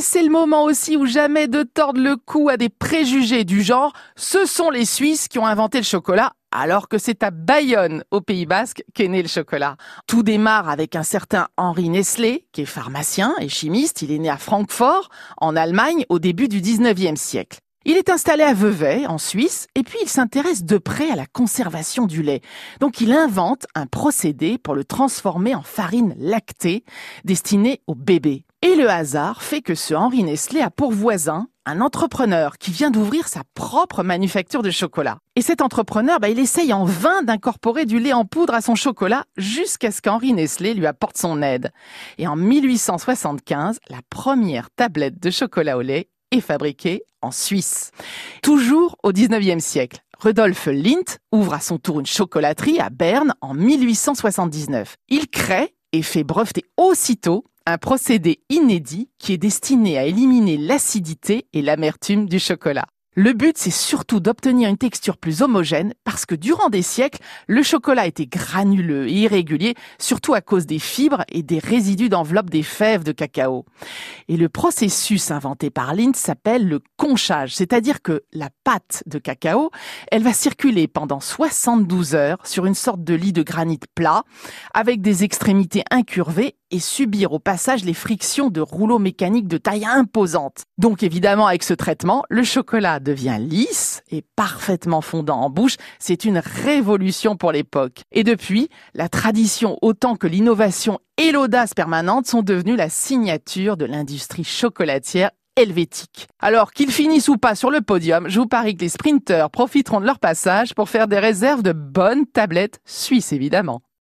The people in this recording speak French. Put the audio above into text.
C'est le moment aussi où jamais de tordre le cou à des préjugés du genre ce sont les Suisses qui ont inventé le chocolat alors que c'est à Bayonne, au Pays Basque, qu'est né le chocolat. Tout démarre avec un certain Henri Nestlé, qui est pharmacien et chimiste. Il est né à Francfort, en Allemagne, au début du 19e siècle. Il est installé à Vevey, en Suisse, et puis il s'intéresse de près à la conservation du lait. Donc il invente un procédé pour le transformer en farine lactée, destinée aux bébés. Et le hasard fait que ce Henri Nestlé a pour voisin un entrepreneur qui vient d'ouvrir sa propre manufacture de chocolat. Et cet entrepreneur, bah, il essaye en vain d'incorporer du lait en poudre à son chocolat jusqu'à ce qu'Henri Nestlé lui apporte son aide. Et en 1875, la première tablette de chocolat au lait est fabriquée en Suisse. Toujours au 19e siècle. Rudolf Lindt ouvre à son tour une chocolaterie à Berne en 1879. Il crée et fait breveter aussitôt un procédé inédit qui est destiné à éliminer l'acidité et l'amertume du chocolat. Le but, c'est surtout d'obtenir une texture plus homogène parce que durant des siècles, le chocolat était granuleux et irrégulier, surtout à cause des fibres et des résidus d'enveloppe des fèves de cacao. Et le processus inventé par Lind s'appelle le conchage, c'est-à-dire que la pâte de cacao, elle va circuler pendant 72 heures sur une sorte de lit de granit plat avec des extrémités incurvées et subir au passage les frictions de rouleaux mécaniques de taille imposante. Donc évidemment, avec ce traitement, le chocolat devient lisse et parfaitement fondant en bouche. C'est une révolution pour l'époque. Et depuis, la tradition autant que l'innovation et l'audace permanente sont devenues la signature de l'industrie chocolatière helvétique. Alors qu'ils finissent ou pas sur le podium, je vous parie que les sprinteurs profiteront de leur passage pour faire des réserves de bonnes tablettes suisses évidemment.